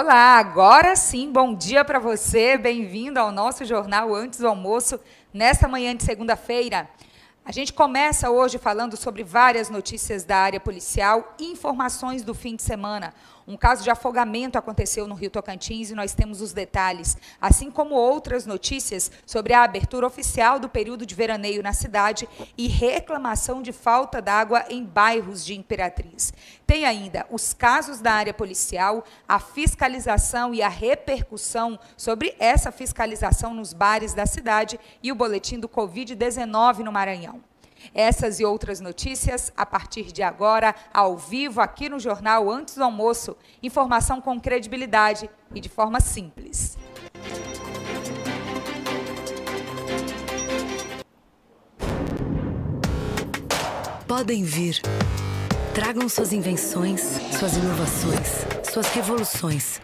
Olá, agora sim, bom dia para você. Bem-vindo ao nosso jornal Antes do Almoço, nesta manhã de segunda-feira. A gente começa hoje falando sobre várias notícias da área policial e informações do fim de semana. Um caso de afogamento aconteceu no Rio Tocantins e nós temos os detalhes, assim como outras notícias sobre a abertura oficial do período de veraneio na cidade e reclamação de falta d'água em bairros de Imperatriz. Tem ainda os casos da área policial, a fiscalização e a repercussão sobre essa fiscalização nos bares da cidade e o boletim do Covid-19 no Maranhão. Essas e outras notícias a partir de agora, ao vivo, aqui no Jornal Antes do Almoço. Informação com credibilidade e de forma simples. Podem vir. Tragam suas invenções, suas inovações, suas revoluções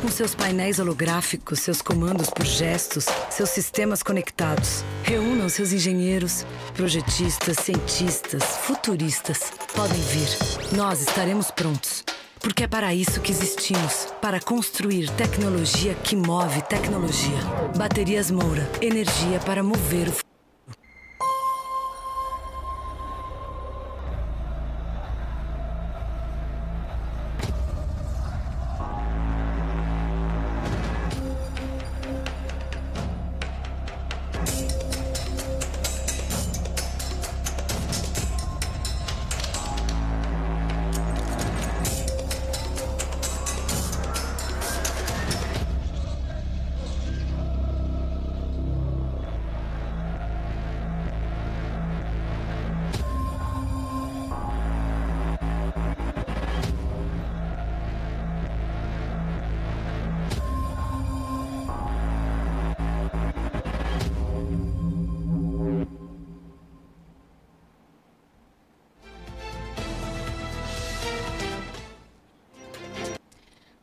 com seus painéis holográficos, seus comandos por gestos, seus sistemas conectados. Reúnam seus engenheiros, projetistas, cientistas, futuristas. Podem vir. Nós estaremos prontos. Porque é para isso que existimos para construir tecnologia que move tecnologia. Baterias Moura energia para mover o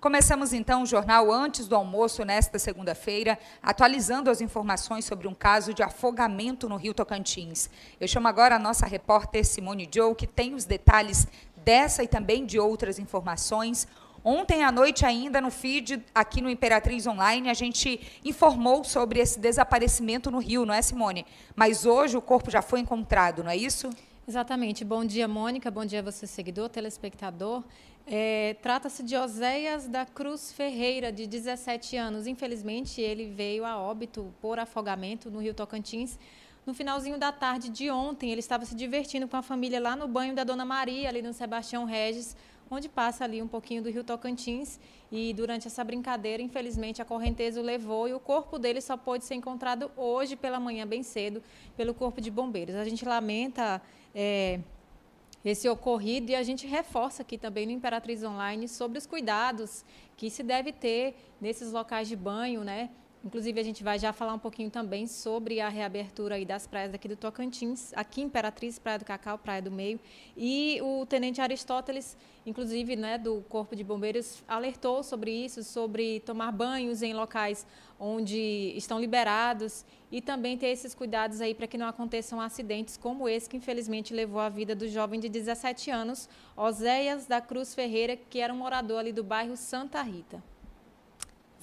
Começamos então o jornal antes do almoço nesta segunda-feira, atualizando as informações sobre um caso de afogamento no Rio Tocantins. Eu chamo agora a nossa repórter Simone Joe, que tem os detalhes dessa e também de outras informações. Ontem à noite ainda no feed aqui no Imperatriz Online a gente informou sobre esse desaparecimento no Rio, não é Simone? Mas hoje o corpo já foi encontrado, não é isso? Exatamente. Bom dia, Mônica. Bom dia, você, seguidor, telespectador. É, Trata-se de Oséias da Cruz Ferreira, de 17 anos. Infelizmente, ele veio a óbito por afogamento no Rio Tocantins. No finalzinho da tarde de ontem, ele estava se divertindo com a família lá no banho da Dona Maria, ali no Sebastião Regis, onde passa ali um pouquinho do Rio Tocantins. E durante essa brincadeira, infelizmente, a correnteza o levou e o corpo dele só pôde ser encontrado hoje pela manhã, bem cedo, pelo Corpo de Bombeiros. A gente lamenta é, esse ocorrido e a gente reforça aqui também no Imperatriz Online sobre os cuidados que se deve ter nesses locais de banho, né? Inclusive, a gente vai já falar um pouquinho também sobre a reabertura aí das praias daqui do Tocantins, aqui Imperatriz, Praia do Cacau, Praia do Meio. E o Tenente Aristóteles, inclusive, né, do Corpo de Bombeiros, alertou sobre isso, sobre tomar banhos em locais onde estão liberados e também ter esses cuidados aí para que não aconteçam acidentes como esse que infelizmente levou a vida do jovem de 17 anos, Oséias da Cruz Ferreira, que era um morador ali do bairro Santa Rita.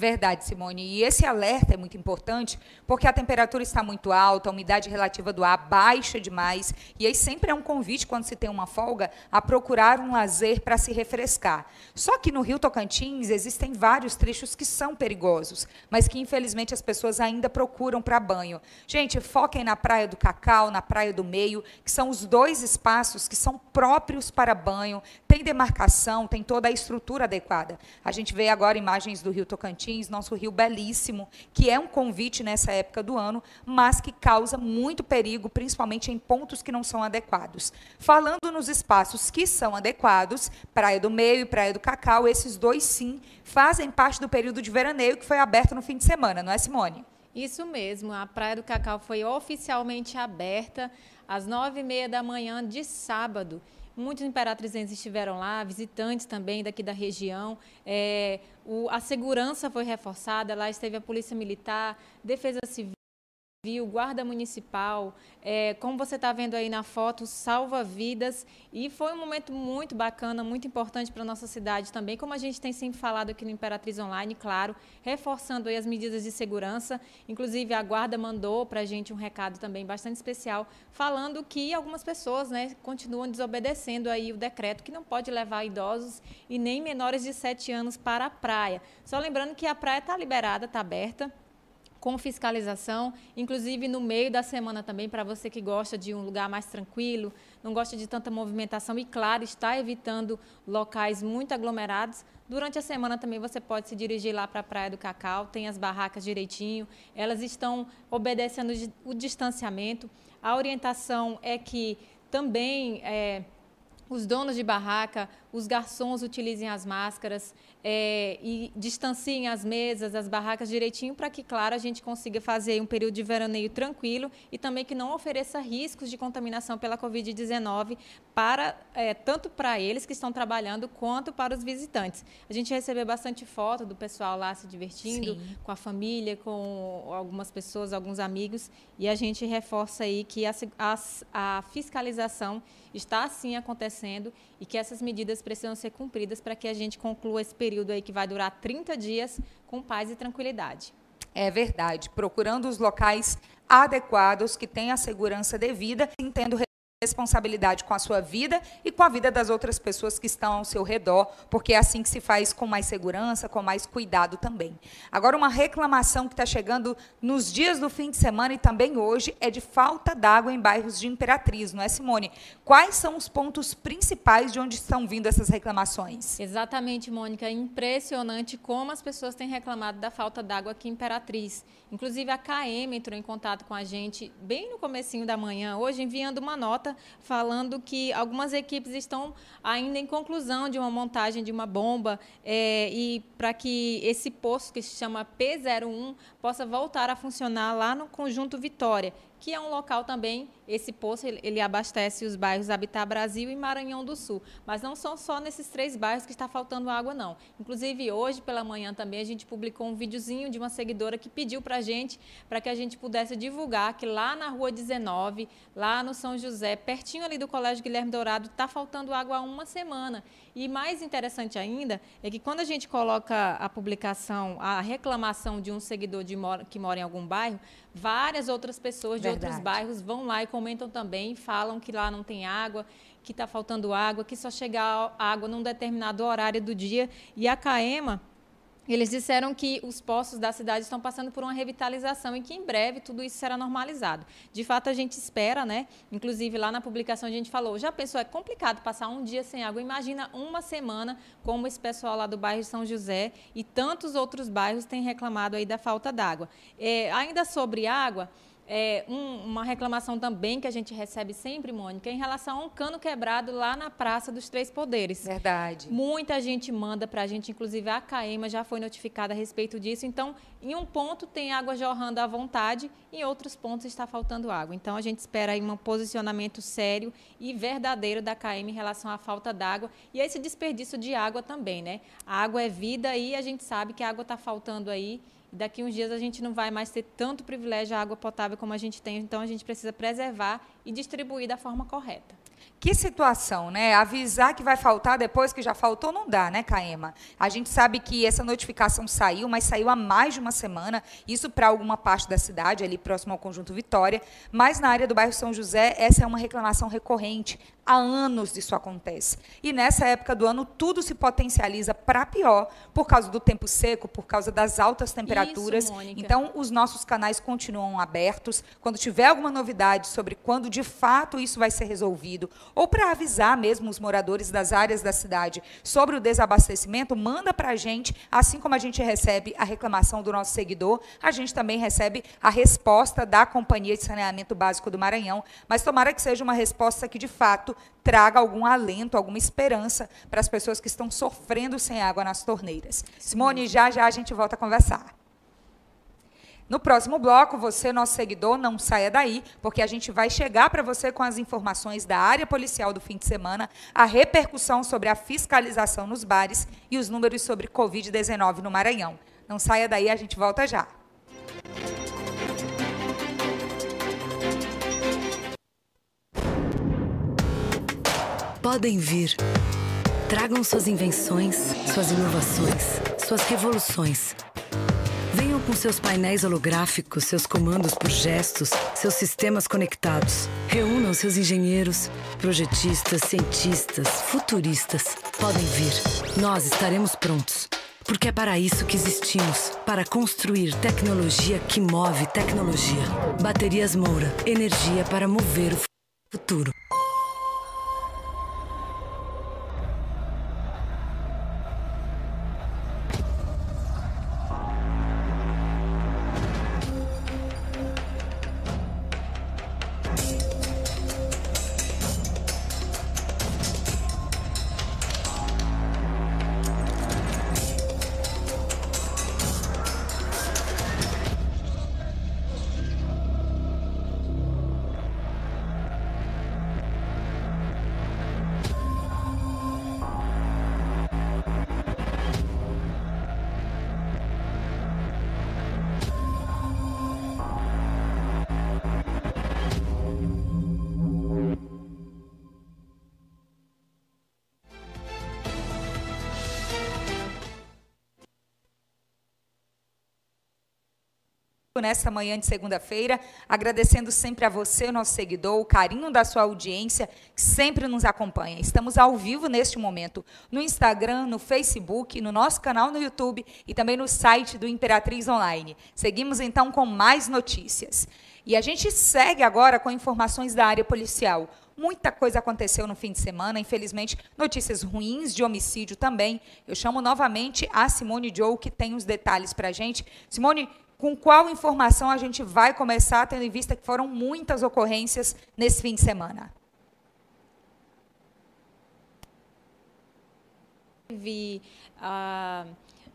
Verdade, Simone. E esse alerta é muito importante porque a temperatura está muito alta, a umidade relativa do ar baixa demais. E aí sempre é um convite, quando se tem uma folga, a procurar um lazer para se refrescar. Só que no Rio Tocantins existem vários trechos que são perigosos, mas que infelizmente as pessoas ainda procuram para banho. Gente, foquem na Praia do Cacau, na Praia do Meio, que são os dois espaços que são próprios para banho, tem demarcação, tem toda a estrutura adequada. A gente vê agora imagens do Rio Tocantins Tocantins, nosso rio belíssimo, que é um convite nessa época do ano, mas que causa muito perigo, principalmente em pontos que não são adequados. Falando nos espaços que são adequados, Praia do Meio e Praia do Cacau, esses dois sim fazem parte do período de veraneio que foi aberto no fim de semana, não é, Simone? Isso mesmo, a Praia do Cacau foi oficialmente aberta às nove e meia da manhã de sábado. Muitos imperatrizenses estiveram lá, visitantes também daqui da região. É, o, a segurança foi reforçada, lá esteve a Polícia Militar, Defesa Civil. Civil, guarda municipal, é, como você está vendo aí na foto, salva vidas. E foi um momento muito bacana, muito importante para a nossa cidade também, como a gente tem sempre falado aqui no Imperatriz Online, claro, reforçando aí as medidas de segurança. Inclusive, a guarda mandou para a gente um recado também bastante especial, falando que algumas pessoas né, continuam desobedecendo aí o decreto que não pode levar idosos e nem menores de 7 anos para a praia. Só lembrando que a praia está liberada, está aberta com fiscalização, inclusive no meio da semana também, para você que gosta de um lugar mais tranquilo, não gosta de tanta movimentação e, claro, está evitando locais muito aglomerados. Durante a semana também você pode se dirigir lá para a Praia do Cacau, tem as barracas direitinho, elas estão obedecendo o distanciamento. A orientação é que também é, os donos de barraca, os garçons utilizem as máscaras é, e distanciem as mesas, as barracas direitinho para que, claro, a gente consiga fazer um período de veraneio tranquilo e também que não ofereça riscos de contaminação pela Covid-19 para é, tanto para eles que estão trabalhando quanto para os visitantes. A gente recebeu bastante foto do pessoal lá se divertindo Sim. com a família, com algumas pessoas, alguns amigos e a gente reforça aí que a, a, a fiscalização está assim acontecendo e que essas medidas precisam ser cumpridas para que a gente conclua esse período aí que vai durar 30 dias com paz e tranquilidade. É verdade, procurando os locais adequados que tenham a segurança devida, tendo responsabilidade com a sua vida e com a vida das outras pessoas que estão ao seu redor, porque é assim que se faz com mais segurança, com mais cuidado também. Agora, uma reclamação que está chegando nos dias do fim de semana e também hoje é de falta d'água em bairros de Imperatriz, não é, Simone? Quais são os pontos principais de onde estão vindo essas reclamações? Exatamente, Mônica. É impressionante como as pessoas têm reclamado da falta d'água aqui em Imperatriz. Inclusive, a KM entrou em contato com a gente bem no comecinho da manhã, hoje, enviando uma nota falando que algumas equipes estão ainda em conclusão de uma montagem de uma bomba é, e para que esse poço que se chama P01 possa voltar a funcionar lá no conjunto Vitória, que é um local também, esse poço ele abastece os bairros Habitat Brasil e Maranhão do Sul. Mas não são só nesses três bairros que está faltando água, não. Inclusive, hoje pela manhã também a gente publicou um videozinho de uma seguidora que pediu para a gente, para que a gente pudesse divulgar que lá na Rua 19, lá no São José, pertinho ali do Colégio Guilherme Dourado, está faltando água há uma semana. E mais interessante ainda é que quando a gente coloca a publicação, a reclamação de um seguidor de mora, que mora em algum bairro, várias outras pessoas de Verdade. outros bairros vão lá e comentam também, falam que lá não tem água, que está faltando água, que só chega água num determinado horário do dia. E a CAEMA eles disseram que os poços da cidade estão passando por uma revitalização e que em breve tudo isso será normalizado. De fato, a gente espera, né? Inclusive, lá na publicação a gente falou, já pensou, é complicado passar um dia sem água. Imagina uma semana, como esse pessoal lá do bairro São José e tantos outros bairros têm reclamado aí da falta d'água. É, ainda sobre água, é, um, uma reclamação também que a gente recebe sempre, Mônica, em relação a um cano quebrado lá na Praça dos Três Poderes. Verdade. Muita gente manda para a gente, inclusive a CAEMA já foi notificada a respeito disso. Então, em um ponto tem água jorrando à vontade, em outros pontos está faltando água. Então, a gente espera aí um posicionamento sério e verdadeiro da CAEMA em relação à falta d'água e a esse desperdício de água também, né? A água é vida e a gente sabe que a água está faltando aí daqui uns dias a gente não vai mais ter tanto privilégio à água potável como a gente tem, então a gente precisa preservar e distribuir da forma correta. Que situação, né? Avisar que vai faltar depois que já faltou não dá, né, Caema? A gente sabe que essa notificação saiu, mas saiu há mais de uma semana, isso para alguma parte da cidade, ali próximo ao Conjunto Vitória, mas na área do bairro São José, essa é uma reclamação recorrente. Há anos isso acontece. E nessa época do ano, tudo se potencializa para pior, por causa do tempo seco, por causa das altas temperaturas. Isso, então, os nossos canais continuam abertos. Quando tiver alguma novidade sobre quando de fato isso vai ser resolvido, ou para avisar mesmo os moradores das áreas da cidade sobre o desabastecimento, manda para a gente, assim como a gente recebe a reclamação do nosso seguidor, a gente também recebe a resposta da Companhia de Saneamento Básico do Maranhão, mas tomara que seja uma resposta que, de fato, traga algum alento, alguma esperança para as pessoas que estão sofrendo sem água nas torneiras. Simone, já já a gente volta a conversar. No próximo bloco, você, nosso seguidor, não saia daí, porque a gente vai chegar para você com as informações da área policial do fim de semana, a repercussão sobre a fiscalização nos bares e os números sobre Covid-19 no Maranhão. Não saia daí, a gente volta já. Podem vir. Tragam suas invenções, suas inovações, suas revoluções com seus painéis holográficos, seus comandos por gestos, seus sistemas conectados. Reúnam seus engenheiros, projetistas, cientistas, futuristas. Podem vir. Nós estaremos prontos. Porque é para isso que existimos para construir tecnologia que move tecnologia. Baterias Moura energia para mover o futuro. Nesta manhã de segunda-feira, agradecendo sempre a você, nosso seguidor, o carinho da sua audiência, que sempre nos acompanha. Estamos ao vivo neste momento no Instagram, no Facebook, no nosso canal no YouTube e também no site do Imperatriz Online. Seguimos então com mais notícias. E a gente segue agora com informações da área policial. Muita coisa aconteceu no fim de semana, infelizmente, notícias ruins de homicídio também. Eu chamo novamente a Simone Joe, que tem os detalhes para a gente. Simone, com qual informação a gente vai começar, tendo em vista que foram muitas ocorrências nesse fim de semana? Teve ah,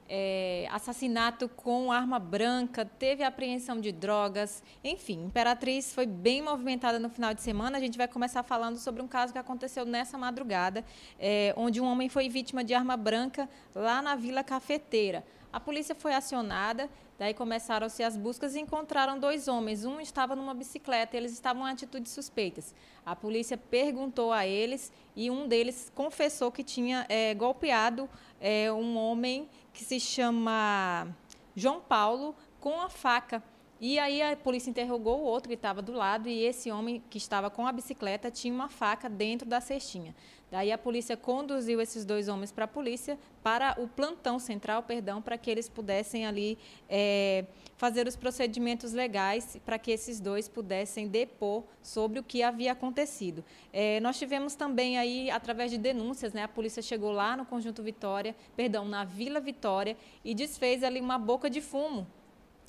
é, assassinato com arma branca, teve apreensão de drogas, enfim, Imperatriz foi bem movimentada no final de semana. A gente vai começar falando sobre um caso que aconteceu nessa madrugada, é, onde um homem foi vítima de arma branca lá na Vila Cafeteira. A polícia foi acionada Daí começaram-se as buscas e encontraram dois homens. Um estava numa bicicleta e eles estavam em atitudes suspeitas. A polícia perguntou a eles e um deles confessou que tinha é, golpeado é, um homem que se chama João Paulo com a faca. E aí a polícia interrogou o outro que estava do lado e esse homem que estava com a bicicleta tinha uma faca dentro da cestinha. Daí a polícia conduziu esses dois homens para a polícia, para o plantão central, perdão, para que eles pudessem ali é, fazer os procedimentos legais, para que esses dois pudessem depor sobre o que havia acontecido. É, nós tivemos também aí, através de denúncias, né, a polícia chegou lá no Conjunto Vitória, perdão, na Vila Vitória, e desfez ali uma boca de fumo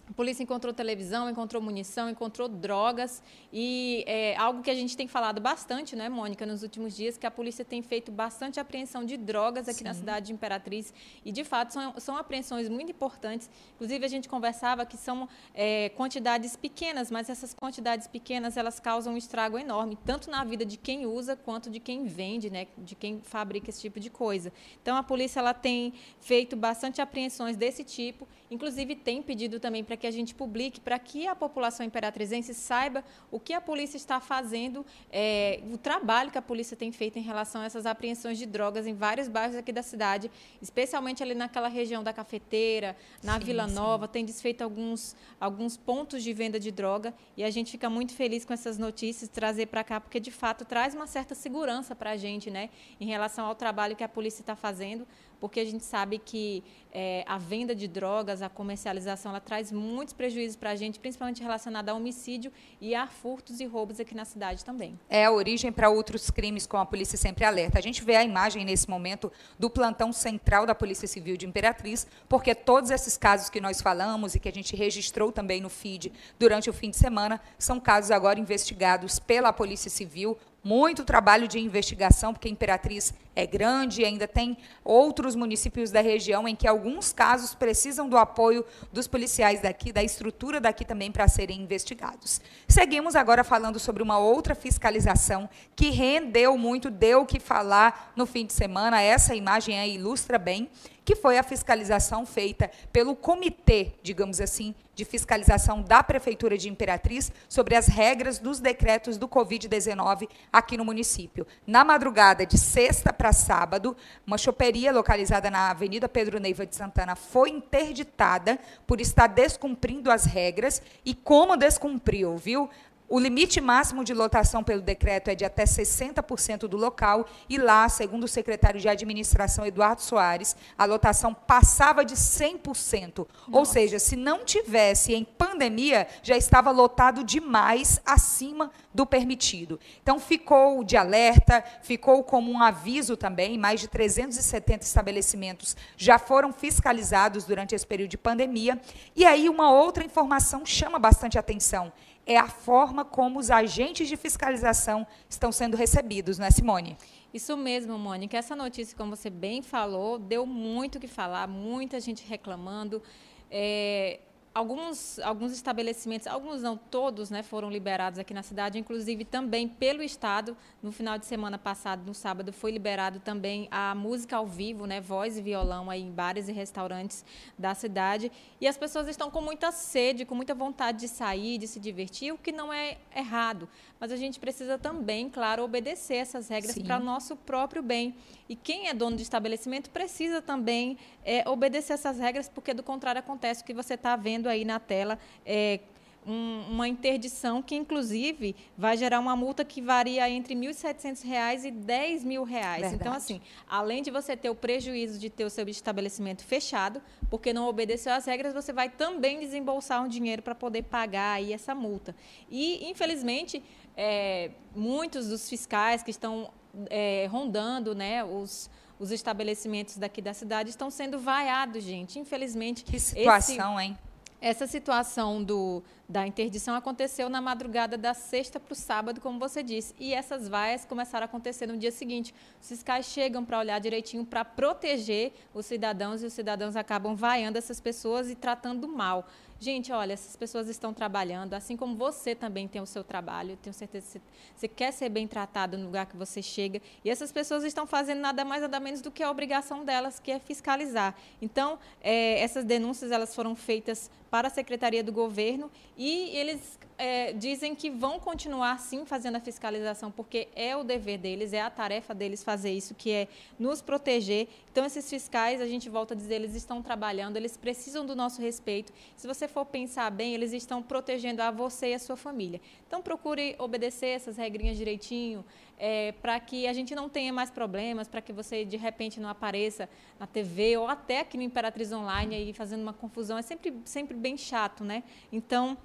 a polícia encontrou televisão, encontrou munição, encontrou drogas e é algo que a gente tem falado bastante, né, Mônica, nos últimos dias, que a polícia tem feito bastante apreensão de drogas aqui Sim. na cidade de Imperatriz e, de fato, são, são apreensões muito importantes. Inclusive, a gente conversava que são é, quantidades pequenas, mas essas quantidades pequenas, elas causam um estrago enorme, tanto na vida de quem usa quanto de quem vende, né, de quem fabrica esse tipo de coisa. Então, a polícia ela tem feito bastante apreensões desse tipo, inclusive tem pedido também para que a gente publique, para que a população imperatrizense saiba o que a polícia está fazendo, é, o trabalho que a polícia tem feito em relação a essas apreensões de drogas em vários bairros aqui da cidade, especialmente ali naquela região da Cafeteira, na sim, Vila Nova, sim. tem desfeito alguns, alguns pontos de venda de droga e a gente fica muito feliz com essas notícias, trazer para cá, porque de fato traz uma certa segurança para a gente, né, em relação ao trabalho que a polícia está fazendo, porque a gente sabe que é, a venda de drogas, a comercialização, ela traz muitos prejuízos para a gente, principalmente relacionado a homicídio e a furtos e roubos aqui na cidade também. É a origem para outros crimes, com a polícia sempre alerta. A gente vê a imagem nesse momento do plantão central da Polícia Civil de Imperatriz, porque todos esses casos que nós falamos e que a gente registrou também no feed durante o fim de semana são casos agora investigados pela Polícia Civil muito trabalho de investigação, porque Imperatriz é grande e ainda tem outros municípios da região em que alguns casos precisam do apoio dos policiais daqui, da estrutura daqui também para serem investigados. Seguimos agora falando sobre uma outra fiscalização que rendeu muito, deu o que falar no fim de semana. Essa imagem aí ilustra bem que foi a fiscalização feita pelo comitê, digamos assim, de fiscalização da Prefeitura de Imperatriz sobre as regras dos decretos do Covid-19 aqui no município. Na madrugada de sexta para sábado, uma choperia localizada na Avenida Pedro Neiva de Santana foi interditada por estar descumprindo as regras e como descumpriu, viu? O limite máximo de lotação pelo decreto é de até 60% do local e lá, segundo o secretário de Administração Eduardo Soares, a lotação passava de 100%. Nossa. Ou seja, se não tivesse em pandemia, já estava lotado demais acima do permitido. Então ficou de alerta, ficou como um aviso também, mais de 370 estabelecimentos já foram fiscalizados durante esse período de pandemia. E aí uma outra informação chama bastante atenção é a forma como os agentes de fiscalização estão sendo recebidos, não é, Simone? Isso mesmo, Mônica. Essa notícia, como você bem falou, deu muito o que falar, muita gente reclamando. É, alguns, alguns estabelecimentos, alguns não todos, né, foram liberados aqui na cidade, inclusive também pelo Estado. No final de semana passado, no sábado, foi liberado também a música ao vivo, né, voz e violão aí em bares e restaurantes da cidade. E as pessoas estão com muita sede, com muita vontade de sair, de se divertir, o que não é errado. Mas a gente precisa também, claro, obedecer essas regras para nosso próprio bem. E quem é dono de estabelecimento precisa também é, obedecer essas regras, porque do contrário acontece o que você está vendo aí na tela. É, um, uma interdição que, inclusive, vai gerar uma multa que varia entre R$ 1.700 e 10 mil reais. Verdade. Então, assim, além de você ter o prejuízo de ter o seu estabelecimento fechado, porque não obedeceu às regras, você vai também desembolsar um dinheiro para poder pagar aí essa multa. E, infelizmente, é, muitos dos fiscais que estão é, rondando né, os, os estabelecimentos daqui da cidade estão sendo vaiados, gente. Infelizmente. Que situação, esse, hein? Essa situação do, da interdição aconteceu na madrugada da sexta para o sábado, como você disse. E essas vaias começaram a acontecer no dia seguinte. Os fiscais chegam para olhar direitinho para proteger os cidadãos e os cidadãos acabam vaiando essas pessoas e tratando mal. Gente, olha, essas pessoas estão trabalhando, assim como você também tem o seu trabalho. Tenho certeza que você quer ser bem tratado no lugar que você chega. E essas pessoas estão fazendo nada mais, nada menos do que a obrigação delas, que é fiscalizar. Então, é, essas denúncias elas foram feitas para a Secretaria do Governo e eles é, dizem que vão continuar sim fazendo a fiscalização, porque é o dever deles, é a tarefa deles fazer isso, que é nos proteger. Então, esses fiscais, a gente volta a dizer, eles estão trabalhando, eles precisam do nosso respeito. Se você for pensar bem, eles estão protegendo a você e a sua família. Então, procure obedecer essas regrinhas direitinho, é, para que a gente não tenha mais problemas, para que você de repente não apareça na TV ou até aqui no Imperatriz Online aí fazendo uma confusão. É sempre, sempre bem chato, né? Então,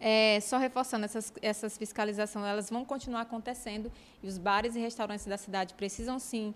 é, só reforçando, essas, essas fiscalizações elas vão continuar acontecendo e os bares e restaurantes da cidade precisam sim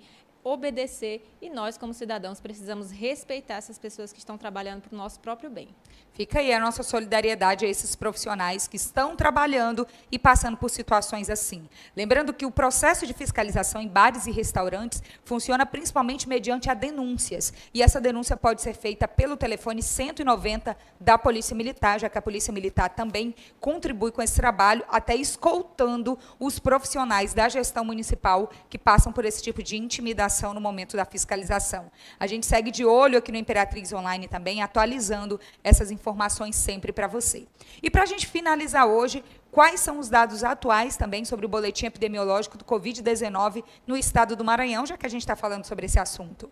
obedecer e nós, como cidadãos, precisamos respeitar essas pessoas que estão trabalhando para o nosso próprio bem. Fica aí a nossa solidariedade a esses profissionais que estão trabalhando e passando por situações assim. Lembrando que o processo de fiscalização em bares e restaurantes funciona principalmente mediante a denúncias. E essa denúncia pode ser feita pelo telefone 190 da Polícia Militar, já que a Polícia Militar também contribui com esse trabalho, até escoltando os profissionais da gestão municipal que passam por esse tipo de intimidação no momento da fiscalização. A gente segue de olho aqui no Imperatriz Online também, atualizando essas informações sempre para você. E para a gente finalizar hoje, quais são os dados atuais também sobre o boletim epidemiológico do Covid-19 no estado do Maranhão, já que a gente está falando sobre esse assunto?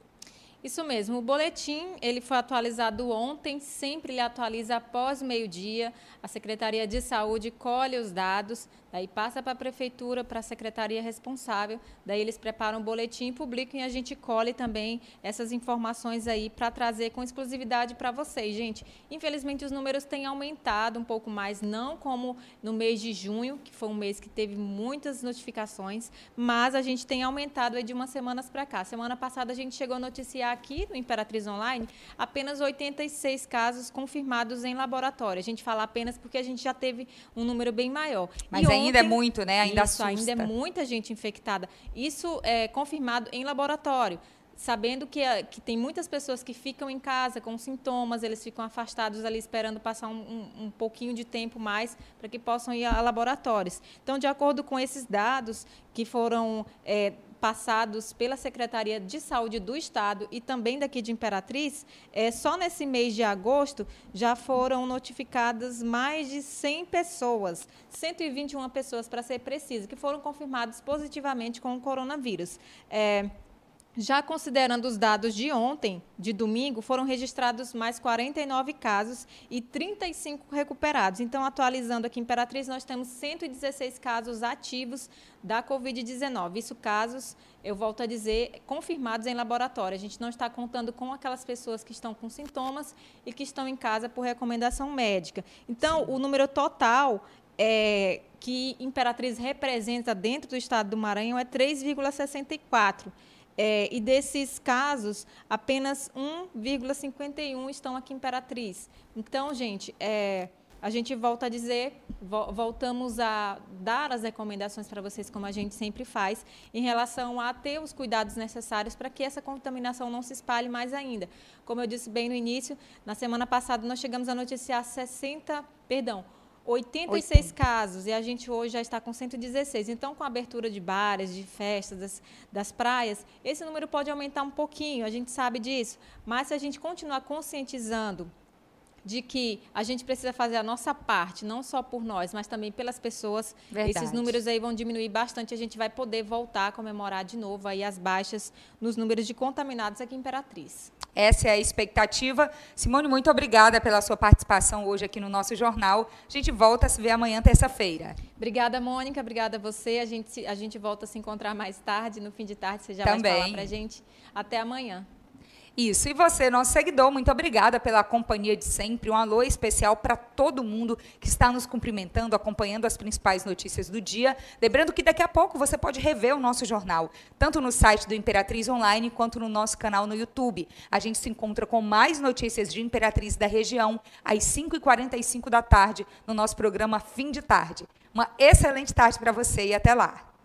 Isso mesmo. O boletim ele foi atualizado ontem, sempre ele atualiza após meio-dia. A Secretaria de Saúde colhe os dados, daí passa para a prefeitura, para a secretaria responsável, daí eles preparam o boletim e publicam e a gente colhe também essas informações aí para trazer com exclusividade para vocês, gente. Infelizmente os números têm aumentado um pouco mais, não como no mês de junho, que foi um mês que teve muitas notificações, mas a gente tem aumentado aí de umas semanas para cá. Semana passada a gente chegou a noticiar aqui no Imperatriz Online apenas 86 casos confirmados em laboratório. A gente fala apenas porque a gente já teve um número bem maior. Mas e ainda é ontem, é muito, né? Ainda isso, assusta. ainda é muita gente infectada. Isso é confirmado em laboratório sabendo que, que tem muitas pessoas que ficam em casa com sintomas, eles ficam afastados ali esperando passar um, um, um pouquinho de tempo mais para que possam ir a laboratórios. Então, de acordo com esses dados que foram é, passados pela Secretaria de Saúde do Estado e também daqui de Imperatriz, é, só nesse mês de agosto já foram notificadas mais de 100 pessoas, 121 pessoas para ser preciso, que foram confirmadas positivamente com o coronavírus. É, já considerando os dados de ontem, de domingo, foram registrados mais 49 casos e 35 recuperados. Então, atualizando aqui em Imperatriz, nós temos 116 casos ativos da Covid-19. Isso casos, eu volto a dizer, confirmados em laboratório. A gente não está contando com aquelas pessoas que estão com sintomas e que estão em casa por recomendação médica. Então, Sim. o número total é, que Imperatriz representa dentro do estado do Maranhão é 3,64. É, e desses casos, apenas 1,51 estão aqui em Imperatriz. Então, gente, é, a gente volta a dizer, vo voltamos a dar as recomendações para vocês, como a gente sempre faz, em relação a ter os cuidados necessários para que essa contaminação não se espalhe mais ainda. Como eu disse bem no início, na semana passada nós chegamos a noticiar 60, perdão, 86 casos e a gente hoje já está com 116. Então, com a abertura de bares, de festas, das, das praias, esse número pode aumentar um pouquinho, a gente sabe disso. Mas se a gente continuar conscientizando de que a gente precisa fazer a nossa parte, não só por nós, mas também pelas pessoas. Verdade. Esses números aí vão diminuir bastante, a gente vai poder voltar a comemorar de novo aí as baixas nos números de contaminados aqui em Imperatriz. Essa é a expectativa. Simone, muito obrigada pela sua participação hoje aqui no nosso jornal. A gente volta a se ver amanhã, terça-feira. Obrigada, Mônica. Obrigada a você. A gente, a gente volta a se encontrar mais tarde, no fim de tarde. Você já Também. vai falar para a gente. Até amanhã. Isso. E você, nosso seguidor, muito obrigada pela companhia de sempre. Um alô especial para todo mundo que está nos cumprimentando, acompanhando as principais notícias do dia. Lembrando que daqui a pouco você pode rever o nosso jornal, tanto no site do Imperatriz Online quanto no nosso canal no YouTube. A gente se encontra com mais notícias de Imperatriz da região às 5h45 da tarde no nosso programa Fim de Tarde. Uma excelente tarde para você e até lá.